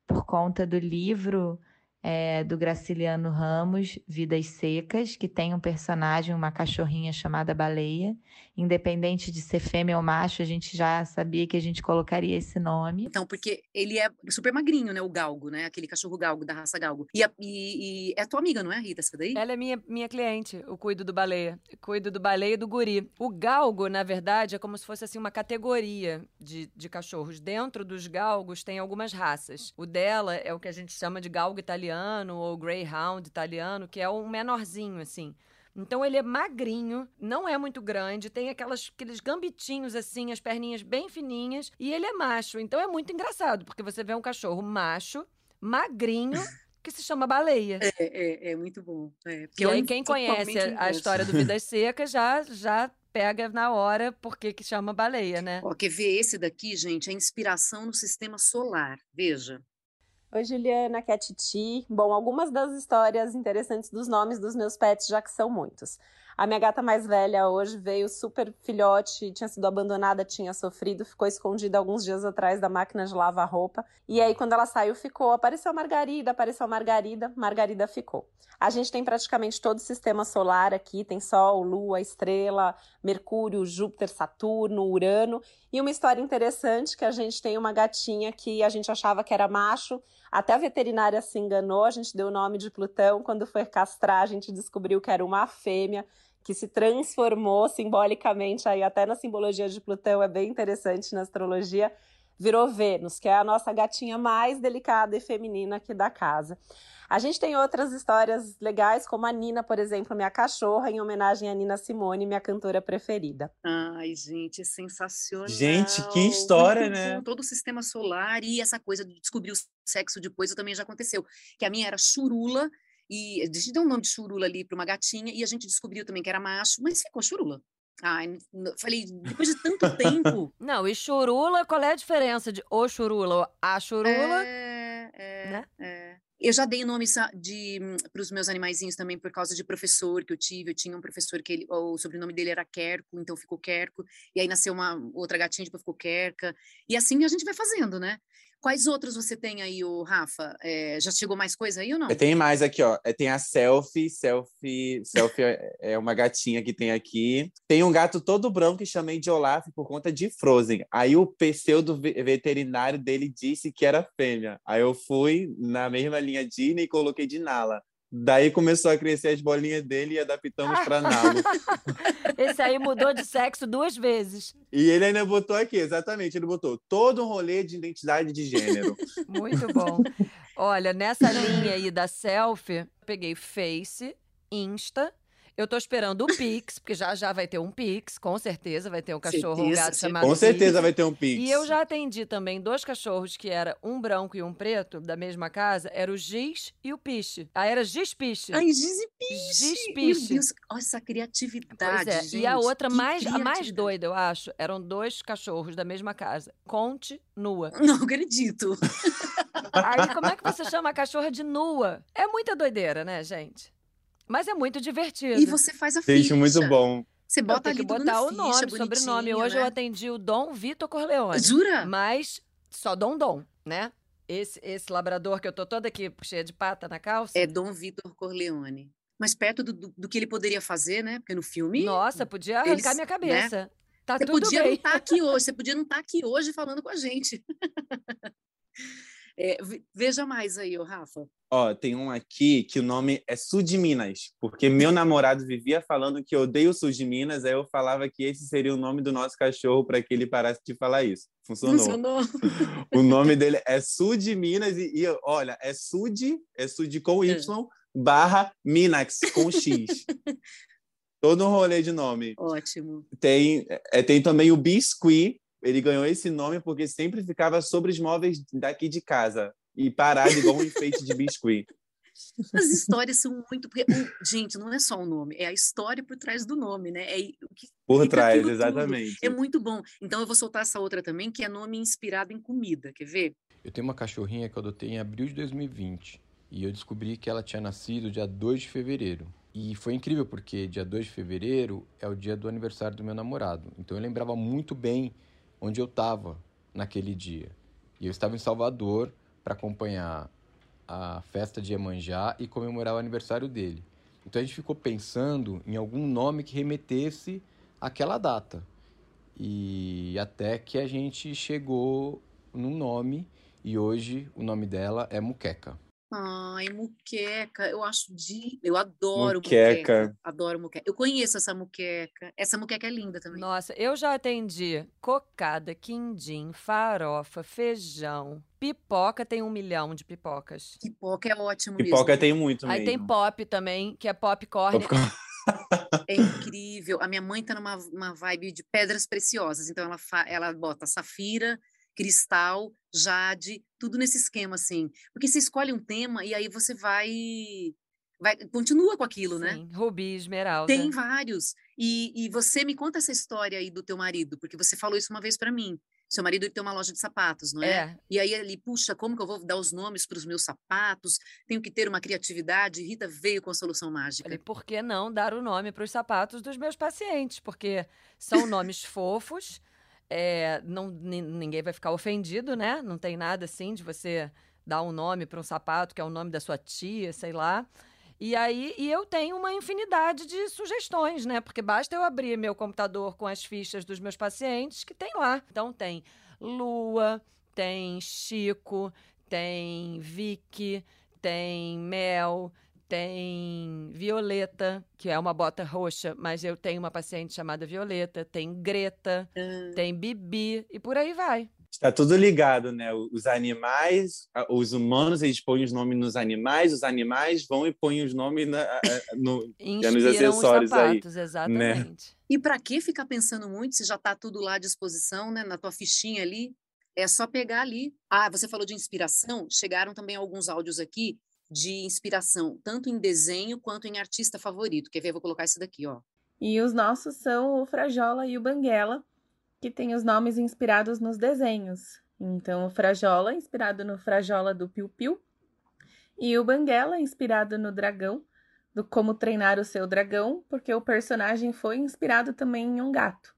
por conta do livro é, do Graciliano Ramos, Vidas Secas, que tem um personagem, uma cachorrinha chamada Baleia. Independente de ser fêmea ou macho, a gente já sabia que a gente colocaria esse nome. Então, porque ele é super magrinho, né? O galgo, né? Aquele cachorro galgo, da raça galgo. E, a- e- e é tua amiga, não é, Rita, essa daí? Ela é minha, minha cliente, eu cuido do baleia. Cuido do baleia e do guri. O galgo, na verdade, é como se fosse assim uma categoria de, de cachorros. Dentro dos galgos tem algumas raças. O dela é o que a gente chama de galgo italiano ou greyhound italiano, que é um menorzinho, assim. Então ele é magrinho, não é muito grande, tem aquelas, aqueles gambitinhos assim, as perninhas bem fininhas, e ele é macho. Então é muito engraçado, porque você vê um cachorro macho, magrinho, que se chama baleia. É, é, é muito bom. É, E é aí, quem conhece a- a história do Vidas Secas já, já pega na hora porque que chama baleia, né? Ó, quer ver esse daqui, gente? É inspiração no sistema solar. Veja. Oi, Juliana, aqui é Titi. Bom, algumas das histórias interessantes dos nomes dos meus pets, já que são muitos. A minha gata mais velha hoje veio super filhote, tinha sido abandonada, tinha sofrido, ficou escondida alguns dias atrás da máquina de lavar roupa. E aí, quando ela saiu, ficou. Apareceu Margarida, apareceu Margarida, Margarida ficou. A gente tem praticamente todo o sistema solar aqui: tem Sol, Lua, Estrela, Mercúrio, Júpiter, Saturno, Urano. E uma história interessante que a gente tem uma gatinha que a gente achava que era macho, até a veterinária se enganou, a gente deu o nome de Plutão. Quando foi castrar, a gente descobriu que era uma fêmea que se transformou simbolicamente aí até na simbologia de Plutão, é bem interessante na astrologia. Virou Vênus, que é a nossa gatinha mais delicada e feminina aqui da casa. A gente tem outras histórias legais, como a Nina, por exemplo, minha cachorra, em homenagem à Nina Simone, minha cantora preferida. Ai, gente, é sensacional. Gente, que história, Muito né? Todo o sistema solar e essa coisa de descobrir o sexo depois também já aconteceu. Que a minha era churula e a gente deu um nome de churula ali para uma gatinha e a gente descobriu também que era macho, mas ficou churula. Ai, falei, depois de tanto tempo. Não, e churula, qual é a diferença de o churula ou a churula? É, é, né? é. Eu já dei nome para os meus animaizinhos também por causa de professor que eu tive. Eu tinha um professor que ele, o sobrenome dele era Querco, então ficou Querco. E aí nasceu uma outra gatinha, depois ficou Querca. E assim a gente vai fazendo, né? Quais outros você tem aí, o Rafa? É, já chegou mais coisa aí ou não? Tem mais aqui, ó. É, Tem a Selfie. Selfie, selfie é- é uma gatinha que tem aqui. Tem um gato todo branco que chamei de Olaf por conta de Frozen. Aí o pseudo ve- veterinário dele disse que era fêmea. Aí eu fui na mesma linha Disney e coloquei de Nala. Daí começou a crescer as bolinhas dele e adaptamos para Nalo. Esse aí mudou de sexo duas vezes. E ele ainda botou aqui, exatamente, ele botou todo um rolê de identidade de gênero. Muito bom. Olha, nessa linha aí da selfie, peguei Face, Insta. Eu tô esperando o Pix, porque já já vai ter um Pix, com certeza vai ter um cachorro, um Certeza, gato chamado Com certeza Pix. vai ter um Pix. E eu já atendi também dois cachorros que era um branco e um preto da mesma casa, era o Giz e o Piche. Aí era Giz Piche. Ai! Giz Meu Piche. Deus, olha essa criatividade, Pois é. gente. e a outra mais, a mais doida, eu acho, eram dois cachorros da mesma casa. Conte nua. Não acredito. Aí como é que você chama a cachorra de nua? É muita doideira, né, gente? Mas é muito divertido. E você faz a Gente, ficha. muito bom. Você bota tem ali que tudo botar na o ficha, nome, bonitinho, sobrenome. Hoje eu né? atendi o Dom Vitor Corleone. Jura? Mas só Dom Dom, né? Esse, esse labrador que eu tô toda aqui cheia de pata na calça. É Dom Vitor Corleone. Mas perto do, do, do que ele poderia fazer, né? Porque no filme. Nossa, podia arrancar eles, minha né? cabeça. Tá Você tudo podia não bem. estar aqui hoje, você podia não estar aqui hoje falando com a gente. É, ve- veja mais aí, ô Rafa. Ó, tem um aqui que o nome é Sul de Minas, porque meu namorado vivia falando que eu odeio o Sul de Minas, aí eu falava que esse seria o nome do nosso cachorro para que ele parasse de falar isso. Funcionou. Funcionou? O nome dele é Sul de Minas e, e, olha, é Sud, é Sud com Y barra Minax com X. Todo um rolê de nome. Ótimo. Tem, é, tem também o Biscuit. Ele ganhou esse nome porque sempre ficava sobre os móveis daqui de casa e parado igual um enfeite de biscuit. As histórias são muito. Gente, não é só o nome, é a história por trás do nome, né? É i- o que Por trás, aquilo tudo. exatamente. É muito bom. Então eu vou soltar essa outra também, que é nome inspirado em comida. Quer ver? Eu tenho uma cachorrinha que eu adotei em abril de 2020 e eu descobri que ela tinha nascido dia 2 de fevereiro. E foi incrível porque dia 2 de fevereiro é o dia do aniversário do meu namorado. Então eu lembrava muito bem onde eu estava naquele dia. E eu estava em Salvador para acompanhar a festa de Iemanjá e comemorar o aniversário dele. Então a gente ficou pensando em algum nome que remetesse àquela data. E até que a gente chegou num nome e hoje o nome dela é Muqueca. Ai, muqueca, eu acho de. Eu adoro Muqueca. muqueca. Adoro muqueca. Eu conheço essa muqueca. Essa muqueca é linda também. Nossa, eu já atendi cocada, quindim, farofa, feijão, pipoca, tem um milhão de pipocas. Pipoca é ótimo Pipoca mesmo. tem muito Aí tem mesmo. pop também, que é popcorn. Popcorn. É incrível. A minha mãe tá numa uma vibe de pedras preciosas. Então ela, fa- ela bota safira, cristal, jade, tudo nesse esquema, assim. Porque você escolhe um tema e aí você vai. vai continua com aquilo, né? Sim, rubi, esmeralda. Tem vários. E, e você me conta essa história aí do teu marido, porque você falou isso uma vez para mim. Seu marido tem uma loja de sapatos, não é? É, E aí ele, puxa, como que eu vou dar os nomes para os meus sapatos? Tenho que ter uma criatividade. Rita veio com a solução mágica. falei, por que não dar o nome para os sapatos dos meus pacientes? Porque são nomes fofos, é, não, ni- ninguém vai ficar ofendido, né? Não tem nada assim de você dar um nome para um sapato que é o nome da sua tia, sei lá. E aí, e eu tenho uma infinidade de sugestões, né? Porque basta eu abrir meu computador com as fichas dos meus pacientes que tem lá. Então tem Lua, tem Chico, tem Vicky, tem Mel, tem Violeta, que é uma bota roxa, mas eu tenho uma paciente chamada Violeta, tem Greta, Ah, tem Bibi e por aí vai. Está tudo ligado, né? Os animais, os humanos, eles põem os nomes nos animais, os animais vão e põem os nomes na- no, Inspiram os acessórios aí, sapatos, exatamente. E para que ficar pensando muito se já está tudo lá à disposição, né? Na tua fichinha ali? É só pegar ali. Ah, você falou de inspiração. Chegaram também alguns áudios aqui de inspiração, tanto em desenho quanto em artista favorito. Quer ver? Vou colocar esse daqui, ó. E os nossos são o Frajola e o Banguela, que tem os nomes inspirados nos desenhos. Então, o Frajola, inspirado no Frajola do Piu Piu, e o Banguela, inspirado no dragão, do Como Treinar o Seu Dragão, porque o personagem foi inspirado também em um gato.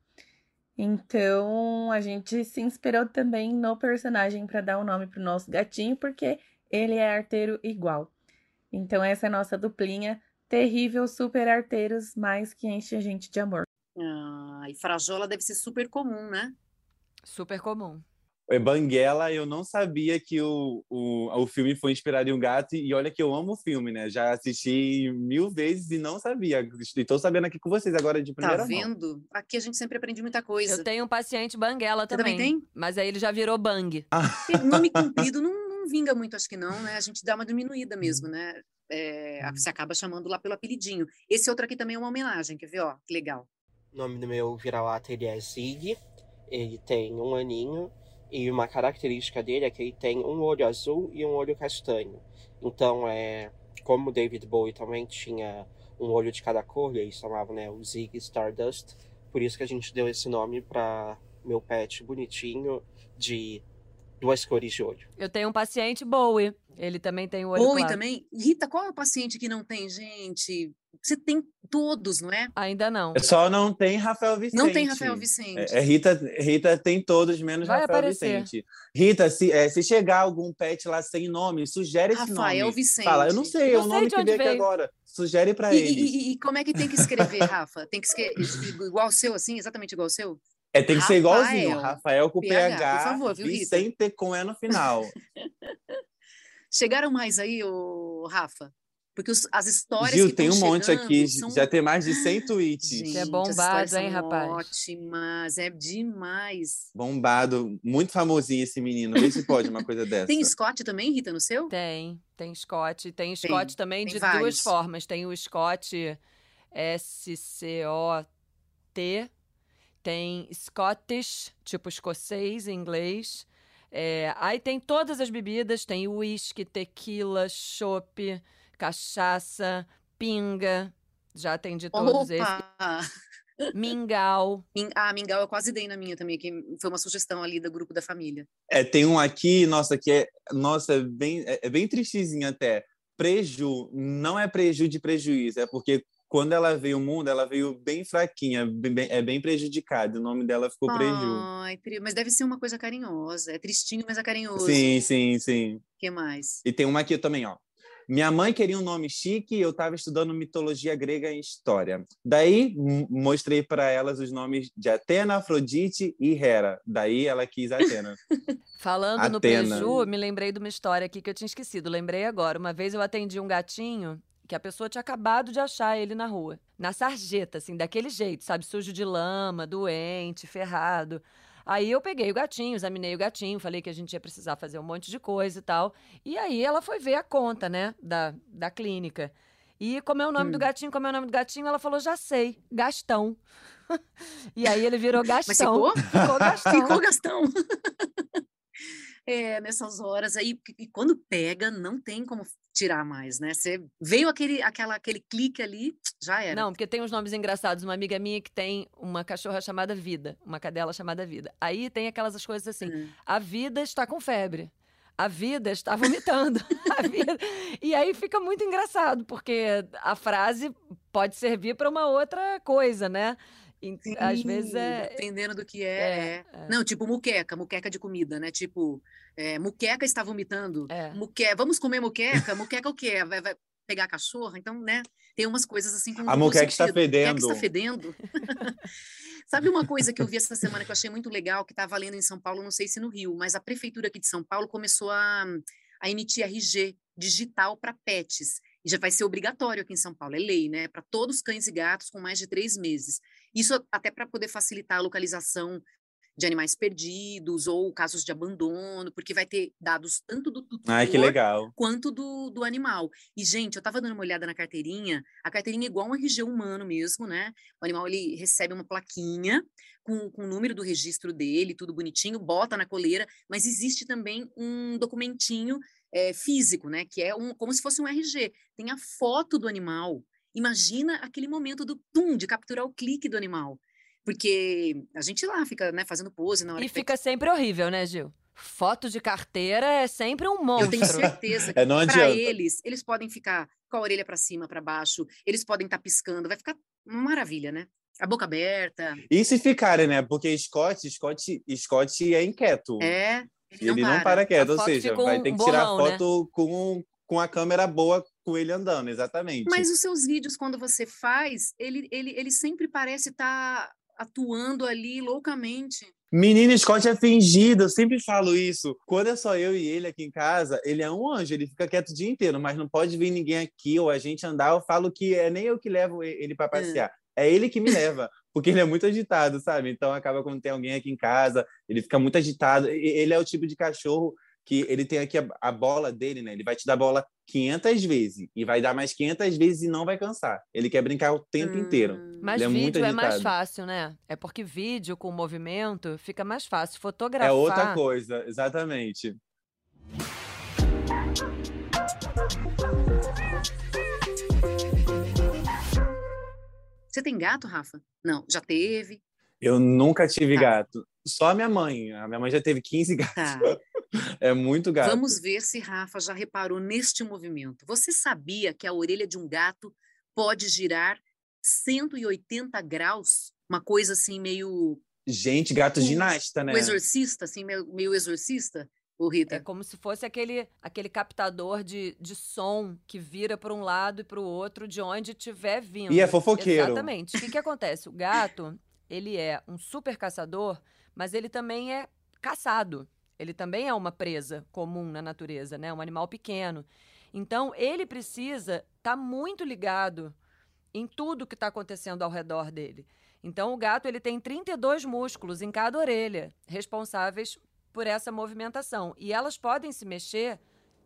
Então, a gente se inspirou também no personagem para dar o nome para o nosso gatinho, porque ele é arteiro igual. Então, essa é a nossa duplinha terrível, super arteiros, mas que enche a gente de amor. Ah, e frajola deve ser super comum, né? Super comum. É, Banguela, eu não sabia que o, o, o filme foi inspirado em um gato, e olha que eu amo o filme, né? Já assisti mil vezes e não sabia. Estou sabendo aqui com vocês agora de Tá primeira mão. vendo? Aqui a gente sempre aprende muita coisa. Eu tenho um paciente banguela Você também também. tem? Mas aí ele já virou bang. Porque nome comprido não, não vinga muito, acho que não, né? A gente dá uma diminuída mesmo, né? É, você acaba chamando lá pelo apelidinho. Esse outro aqui também é uma homenagem, quer ver? Ó, que legal. O nome do meu vira-lata ele é Zig. Ele tem um aninho. E uma característica dele é que ele tem um olho azul e um olho castanho. Então, é como o David Bowie também tinha um olho de cada cor, eles chamavam né, o Zig Stardust. Por isso que a gente deu esse nome para meu pet bonitinho de duas cores de olho. Eu tenho um paciente Bowie. Ele também tem o olho Bowie claro. também. Rita, qual é o paciente que não tem, gente? Você tem todos, não é? Ainda não. Só não tem Rafael Vicente. Não tem Rafael Vicente. É, é Rita, Rita tem todos, menos Vai Rafael aparecer. Vicente. Rita, se, é, se chegar algum pet lá sem nome, sugere esse Rafael nome. Vicente. Fala, eu não sei, é Não o sei nome que veio aqui agora. Sugere pra E, eles. e- e- e como é que tem que escrever, Rafa? Tem que escrever igual o seu, assim? Exatamente igual o seu? É, tem que ser igualzinho. Rafael. Rafael com PH, PH, por favor, viu, Rita? Vicente com E no final. Chegaram mais aí, ô, Rafa? Porque os- as histórias Gil, que tem um monte aqui, são- já tem mais de 100 tweets. Gente, é bombado, hein, rapaz? Ótimas, é demais. Bombado, muito famosinho esse menino. Vê se pode uma coisa dessa. Tem Scott também, Rita, no seu? Tem, tem Scott. Tem Scott também tem de vários. duas formas. Tem o Scott S-C-O-T, tem Scottish, tipo escocês em inglês. É, aí tem todas as bebidas, tem whisky, tequila, chopp, cachaça, pinga. Já atendi todos esses. Opa! Mingau. Min- Ah, mingau eu quase dei na minha também, que foi uma sugestão ali do grupo da família. É, tem um aqui, nossa, que é, nossa, é bem, é, é bem tristezinho até. Preju, não é preju de prejuízo, é porque quando ela veio ao mundo, ela veio bem fraquinha, bem- é bem prejudicada. O nome dela ficou Preju. Ai, mas deve ser uma coisa carinhosa. É tristinho, mas é carinhoso. Sim, sim, sim. O que mais? E tem uma aqui também, ó. Minha mãe queria um nome chique e eu estava estudando mitologia grega e história. Daí mostrei para elas os nomes de Atena, Afrodite e Hera. Daí ela quis Atena. Falando no Atena. preju, me lembrei de uma história aqui que eu tinha esquecido. Lembrei agora. Uma vez eu atendi um gatinho que a pessoa tinha acabado de achar ele na rua. Na sarjeta, assim, daquele jeito, sabe? Sujo de lama, doente, ferrado. Aí eu peguei o gatinho, examinei o gatinho, falei que a gente ia precisar fazer um monte de coisa e tal. E aí ela foi ver a conta, né, da, da clínica. E como é o nome do Hum. gatinho, como é o nome do gatinho, ela falou, já sei, Gastão. e aí ele virou Mas Gastão. ficou? Ficou Gastão. Ficou Gastão. É, nessas horas aí, e quando pega, não tem como tirar mais, né? Você veio aquele, aquela, aquele clique ali, já era. Não, porque tem uns nomes engraçados. Uma amiga minha que tem uma cachorra chamada Vida, uma cadela chamada Vida. Aí tem aquelas coisas assim: Hum. a vida está com febre. A vida está vomitando. A vida- E aí fica muito engraçado, porque a frase pode servir para uma outra coisa, né? E, às vezes Sim, é. Dependendo do que é. É, é. Não, tipo muqueca, muqueca de comida, né? Tipo, é, muqueca está vomitando. É. Muque... Vamos comer muqueca? Muqueca o quê? Vai, vai pegar a cachorra? Então, né? Tem umas coisas assim com A muqueca está sentido. Muqueca está fedendo. fedendo. Sabe uma coisa que eu vi essa semana que eu achei muito legal, que está valendo em São Paulo, não sei se no Rio, mas a prefeitura aqui de São Paulo começou a, a emitir RG digital para pets. E já vai ser obrigatório aqui em São Paulo, é lei, né? Para todos os cães e gatos com mais de três meses. Isso até para poder facilitar a localização de animais perdidos ou casos de abandono, porque vai ter dados tanto do tutor Ai, quanto do, do animal. E, gente, eu tava dando uma olhada na carteirinha, a carteirinha é igual um RG humano mesmo, né? O animal, ele recebe uma plaquinha com, com o número do registro dele, tudo bonitinho, bota na coleira, mas existe também um documentinho é, físico, né? Que é um, como se fosse um RG. Tem a foto do animal. Imagina aquele momento do tum, de capturar o clique do animal. Porque a gente lá fica, né, fazendo pose na hora E fica sempre horrível, né, Gil? Foto de carteira é sempre um monstro. Eu tenho certeza que É, não para adianta. eles, eles podem ficar com a orelha para cima, para baixo, eles podem estar piscando, vai ficar uma maravilha, né? A boca aberta. E se ficarem, né? Porque Scott, Scott, Scott é inquieto. É, ele não ele para. não para quieto, A ou seja, vai ter que tirar borrão, né? foto com, com a câmera boa com ele andando, exatamente. Mas os seus vídeos, quando você faz, ele, ele, ele sempre parece estar atuando ali loucamente. Menino, Scott é fingido, eu sempre falo isso. Quando é só eu e ele aqui em casa, ele é um anjo, ele fica quieto o dia inteiro, mas não pode vir ninguém aqui ou a gente andar. Eu falo que é nem eu que levo ele para passear, é ele que me leva, porque ele é muito agitado, sabe? Então acaba quando tem alguém aqui em casa, ele fica muito agitado. Ele é o tipo de cachorro que ele tem aqui a, a bola dele, né? Ele vai te dar bola 500 vezes e vai dar mais 500 vezes e não vai cansar. Ele quer brincar o tempo inteiro. Hum. Mas Ele é muito vídeo é mais agitado. fácil, né? É porque vídeo com movimento fica mais fácil. Fotografar. É outra coisa, exatamente. Você tem gato, Rafa? Não, já teve. Eu nunca tive Tá. gato. Só a minha mãe. A minha mãe já teve 15 gatos. Tá. É muito gato. Vamos ver se Rafa já reparou neste movimento. Você sabia que a orelha de um gato pode girar 180 graus, uma coisa assim meio. Gente, gato ginasta, né? O exorcista, assim, meio, meio exorcista. O Rita. É como se fosse aquele, aquele captador de, de som que vira para um lado e para o outro de onde estiver vindo. E é fofoqueiro. Exatamente. O que, que acontece? O gato, ele é um super caçador, mas ele também é caçado. Ele também é uma presa comum na natureza, né? Um animal pequeno. Então, ele precisa estar tá muito ligado em tudo que está acontecendo ao redor dele. Então, o gato ele tem 32 músculos em cada orelha, responsáveis por essa movimentação. E elas podem se mexer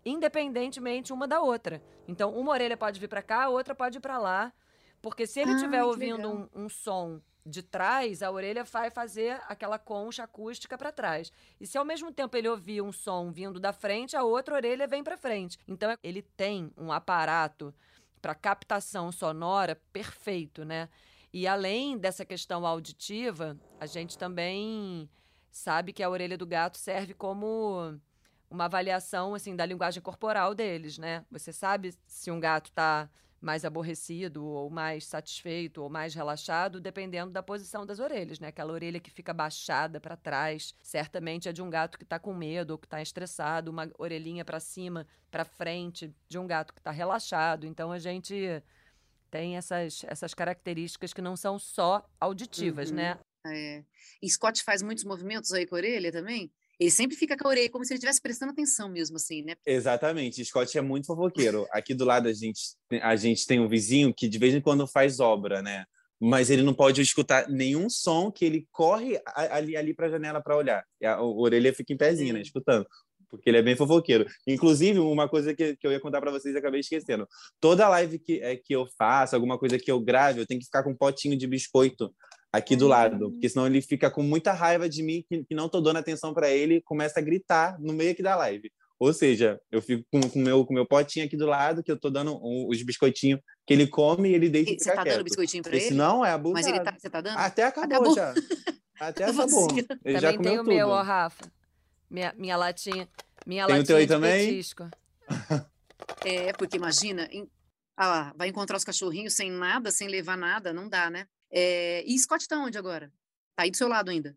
independentemente uma da outra. Então, uma orelha pode vir para cá, a outra pode ir para lá. Porque se ele estiver ah, ouvindo um, um som de trás, a orelha vai fazer aquela concha acústica para trás. E se ao mesmo tempo ele ouvir um som vindo da frente, a outra orelha vem para frente. Então ele tem um aparato para captação sonora perfeito, né? E além dessa questão auditiva, a gente também sabe que a orelha do gato serve como uma avaliação assim da linguagem corporal deles, né? Você sabe se um gato está mais aborrecido ou mais satisfeito ou mais relaxado, dependendo da posição das orelhas, né? Aquela orelha que fica baixada para trás, certamente é de um gato que está com medo ou que está estressado, uma orelhinha para cima, para frente, de um gato que está relaxado. Então a gente tem essas, essas características que não são só auditivas, né? uhum. né? É. E Scott faz muitos movimentos aí com a orelha também? Ele sempre fica com a orelha, como se ele estivesse prestando atenção mesmo, assim, né? Exatamente. Scott é muito fofoqueiro. Aqui do lado a gente, a gente tem um vizinho que de vez em quando faz obra, né? Mas ele não pode escutar nenhum som que ele corre ali, ali para a janela para olhar. A, a, orelha fica em pezinho, né? Escutando. Porque ele é bem fofoqueiro. Inclusive, uma coisa que, que eu ia contar para vocês e acabei esquecendo. Toda live que, é, que eu faço, alguma coisa que eu grave, eu tenho que ficar com um potinho de biscoito aqui do lado, porque senão ele fica com muita raiva de mim, que, que não tô dando atenção para ele, começa a gritar no meio aqui da live. Ou seja, eu fico com o meu, com meu potinho aqui do lado, que eu tô dando os biscoitinhos que ele come e ele deixa e Você tá quieto. dando biscoitinho pra ele? não, é abusado. Mas ele tá, você tá dando? Até acabou, acabou. já. Até acabou. Ele também tem o tudo. meu, ó, Rafa. Minha, minha latinha. Minha tem latinha o teu aí também? Petisco. É, porque imagina, ah lá, vai encontrar os cachorrinhos sem nada, sem levar nada, não dá, né? É, e Scott está onde agora? Tá aí do seu lado ainda?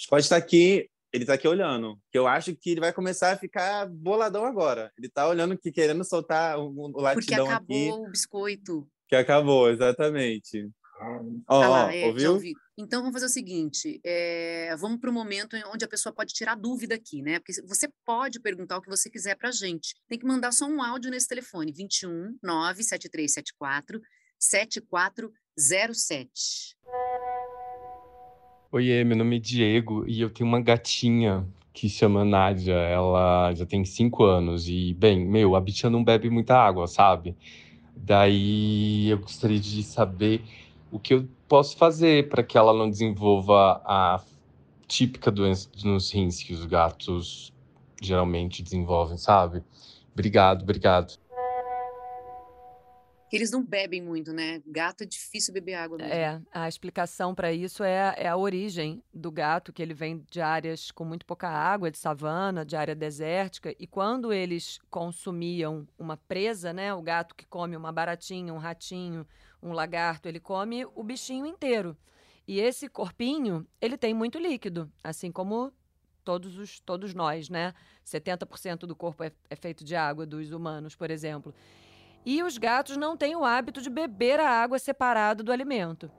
Scott está aqui, ele está aqui olhando. Que eu acho que ele vai começar a ficar boladão agora. Ele está olhando que querendo soltar o, o latidão Porque acabou aqui. o biscoito. Que acabou, exatamente. Ó, ah lá, é, ouviu? Então vamos fazer o seguinte: é, vamos para o momento onde a pessoa pode tirar dúvida aqui, né? Porque você pode perguntar o que você quiser para a gente. Tem que mandar só um áudio nesse telefone: 21 97374 7407. Oiê, meu nome é Diego e eu tenho uma gatinha que chama Nádia. Ela já tem cinco anos e, bem, meu, a bicha não bebe muita água, sabe? Daí eu gostaria de saber o que eu posso fazer para que ela não desenvolva a típica doença nos rins que os gatos geralmente desenvolvem, sabe? Obrigado, obrigado. Eles não bebem muito, né? Gato é difícil beber água mesmo. É, a explicação para isso é, é, a origem do gato, que ele vem de áreas com muito pouca água, de savana, de área desértica, e quando eles consumiam uma presa, né? O gato que come uma baratinha, um ratinho, um lagarto, ele come o bichinho inteiro. E esse corpinho, ele tem muito líquido, assim como todos, os, todos nós, né? 70% do corpo é, é feito de água dos humanos, por exemplo. E os gatos não têm o hábito de beber a água separada do alimento.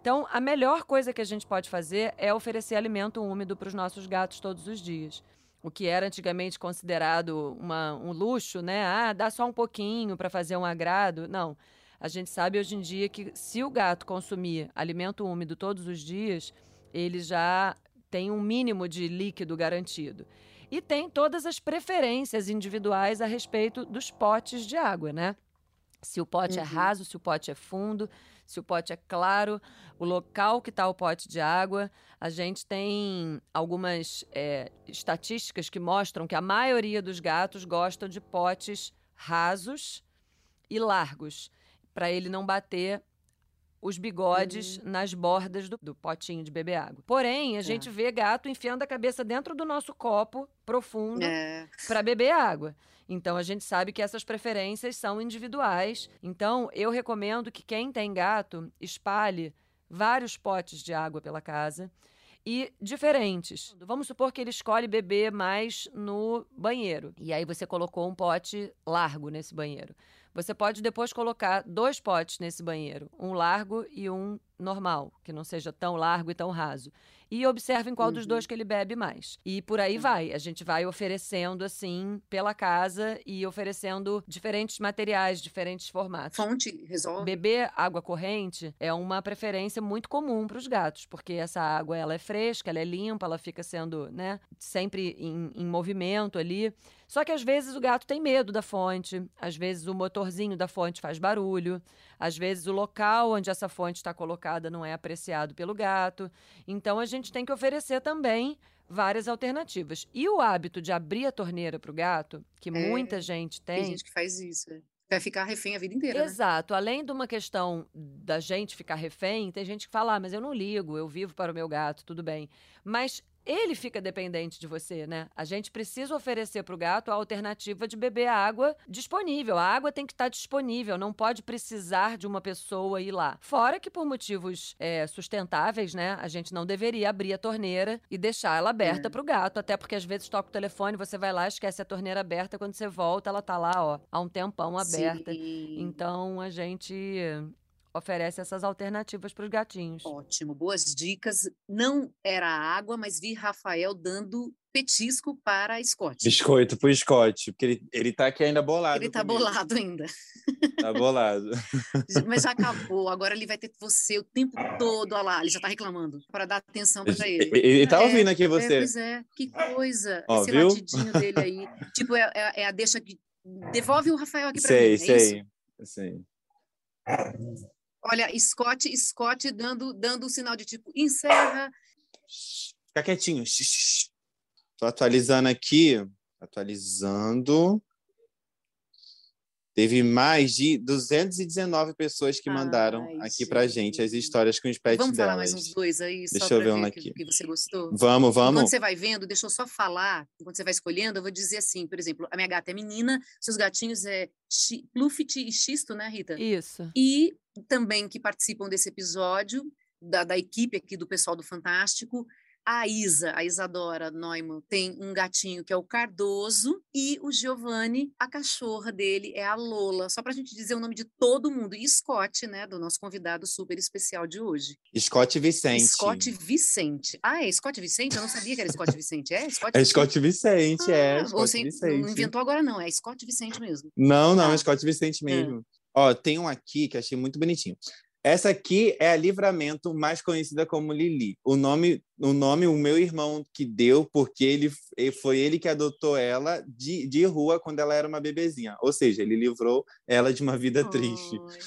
Então, a melhor coisa que a gente pode fazer é oferecer alimento úmido para os nossos gatos todos os dias. O que era antigamente considerado uma, um luxo, né? Ah, dá só um pouquinho para fazer um agrado. Não. A gente sabe hoje em dia que se o gato consumir alimento úmido todos os dias, ele já tem um mínimo de líquido garantido. E tem todas as preferências individuais a respeito dos potes de água, né? Se o pote é uhum. é raso, se o pote é fundo, se o pote é claro, o local que está o pote de água. A gente tem algumas é, estatísticas que mostram que a maioria dos gatos gostam de potes rasos e largos, para ele não bater os bigodes Hum. nas bordas do, do potinho de beber água. Porém, a Tá. gente vê gato enfiando a cabeça dentro do nosso copo profundo É. para beber água. Então a gente sabe que essas preferências são individuais. Então eu recomendo que quem tem gato espalhe vários potes de água pela casa e diferentes. Vamos supor que ele escolhe beber mais no banheiro. E aí você colocou um pote largo nesse banheiro. Você pode depois colocar dois potes nesse banheiro, um largo e um normal, que não seja tão largo e tão raso. E observem qual dos Uhum. dois que ele bebe mais. E por aí vai. A gente vai oferecendo assim pela casa e oferecendo diferentes materiais, diferentes formatos. Fonte resolve. Beber água corrente é uma preferência muito comum para os gatos, porque essa água ela é fresca, ela é limpa, ela fica sendo, né, sempre em, em movimento ali. Só que às vezes o gato tem medo da fonte, às vezes o motorzinho da fonte faz barulho, às vezes o local onde essa fonte está colocada não é apreciado pelo gato. Então a gente tem que oferecer também várias alternativas. E o hábito de abrir a torneira para o gato, que É, muita gente Tem gente que faz isso. é. Vai ficar refém a vida inteira, né? Exato. Além de uma questão da gente ficar refém, tem gente que fala, ah, mas eu não ligo, eu vivo para o meu gato, tudo bem. Mas ele fica dependente de você, né? A gente precisa oferecer para o gato a alternativa de beber a água disponível. A água tem que estar disponível, não pode precisar de uma pessoa ir lá. Fora que por motivos é, sustentáveis, né? A gente não deveria abrir a torneira e deixar ela aberta É. para o gato, até porque às vezes toca o telefone, você vai lá, esquece a torneira aberta, quando você volta, ela tá lá, ó, há um tempão aberta. Sim. Então a gente oferece essas alternativas para os gatinhos. Ótimo, boas dicas. Não era água, mas vi Rafael dando petisco para a Scott. Biscoito pro Scott, porque ele, ele tá aqui ainda bolado. Ele tá comigo. bolado ainda. Tá bolado. Mas já acabou. Agora ele vai ter você o tempo todo. Olha lá, ele já tá reclamando. Para dar atenção para ele. Ele, ele tá É, ouvindo aqui É, você. pois é, que coisa. Ó, Esse viu? latidinho dele aí. Tipo, é, é- é a deixa que. Devolve o Rafael aqui para sei, mim. É isso? sei, sei. Olha, Scott, Scott dando, dando sinal de tipo, encerra. Fica quietinho. Tô atualizando aqui. Atualizando. Teve mais de 219 pessoas que mandaram Ai, aqui pra gente as gente. histórias com os pets Vamos falar delas. mais uns dois aí, só Deixa eu para ver um aqui. que, que você gostou? Vamos, vamos. Enquanto você vai vendo, deixa eu só falar, enquanto você vai escolhendo, eu vou dizer assim, por exemplo, a minha gata é menina, seus gatinhos é chi- Pluffit e Xisto, né, Rita? Isso. E também que participam desse episódio, da, da equipe aqui do pessoal do Fantástico, a Isa, a Isadora Neumann, tem um gatinho que é o Cardoso, e o Giovanni, a cachorra dele é a Lola. Só para a gente dizer o nome de todo mundo. E Scott, né, do nosso convidado super especial de hoje. Scott Vicente. Scott Vicente. Ah, é Scott Vicente? Eu não sabia que era Scott Vicente. É Scott É Vicente? Scott Vicente, é. Ah, Scott você Vicente. não inventou agora, não. É Scott Vicente mesmo. Não, não, Tá. é Scott Vicente mesmo. Ó, tem um aqui que achei muito bonitinho. Essa aqui é a Livramento, mais conhecida como Lili. O nome, o nome o meu irmão que deu, porque ele foi ele que adotou ela de, de rua quando ela era uma bebezinha. Ou seja, ele livrou ela de uma vida triste. Ai,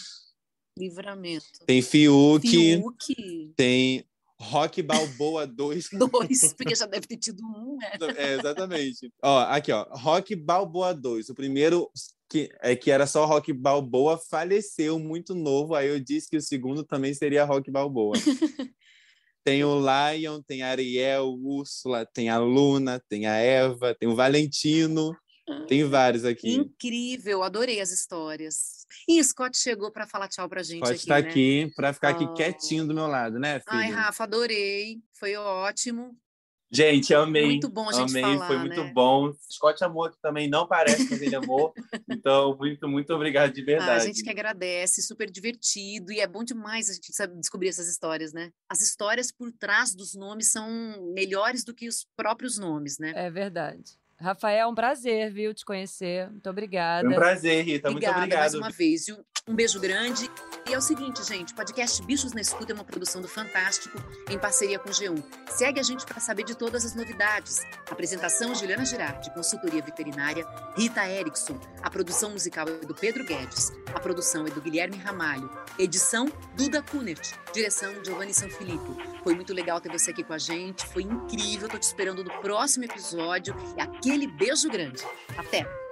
livramento. Tem Fiuk, Fiuk. tem Rock Balboa 2. Dois, porque já deve ter tido um, né? É, exatamente. Ó, aqui, ó. Rock Balboa 2. O primeiro que, é que era só Rock Balboa faleceu muito novo. Aí eu disse que o segundo também seria Rock Balboa. tem o Lion, tem a Ariel, Úrsula, tem a Luna, tem a Eva, tem o Valentino. Tem vários aqui. Incrível, adorei as histórias. E Scott chegou para falar tchau pra gente Pode aqui, estar né? aqui para ficar aqui Oh. quietinho do meu lado, né, filho? Ai, Rafa, adorei. Foi ótimo. Gente, amei. Muito bom a gente amei, falar, foi muito né? bom. Scott amou que também não parece, mas ele amou. Então, muito, muito obrigado de Ah, a verdade. gente que agradece, super divertido e é bom demais a gente sabe descobrir essas histórias, né? As histórias por trás dos nomes são melhores do que os próprios nomes, né? É verdade. Rafael, um prazer, viu, te conhecer. Muito obrigada. Foi um prazer, Rita. Obrigada muito obrigado. mais uma vez. viu? Um beijo grande. E é o seguinte, gente, o podcast Bichos na Escuta é uma produção do Fantástico em parceria com o G1. Segue a gente para saber de todas as novidades. Apresentação Juliana Girardi, consultoria veterinária, Rita Erickson. A produção musical é do Pedro Guedes. A produção é do Guilherme Ramalho. Edição Duda Kunert. Direção Giovanni Sanfilippo. Foi muito legal ter você aqui com a gente. Foi incrível. Tô te esperando no próximo episódio. E aquele beijo grande. Até!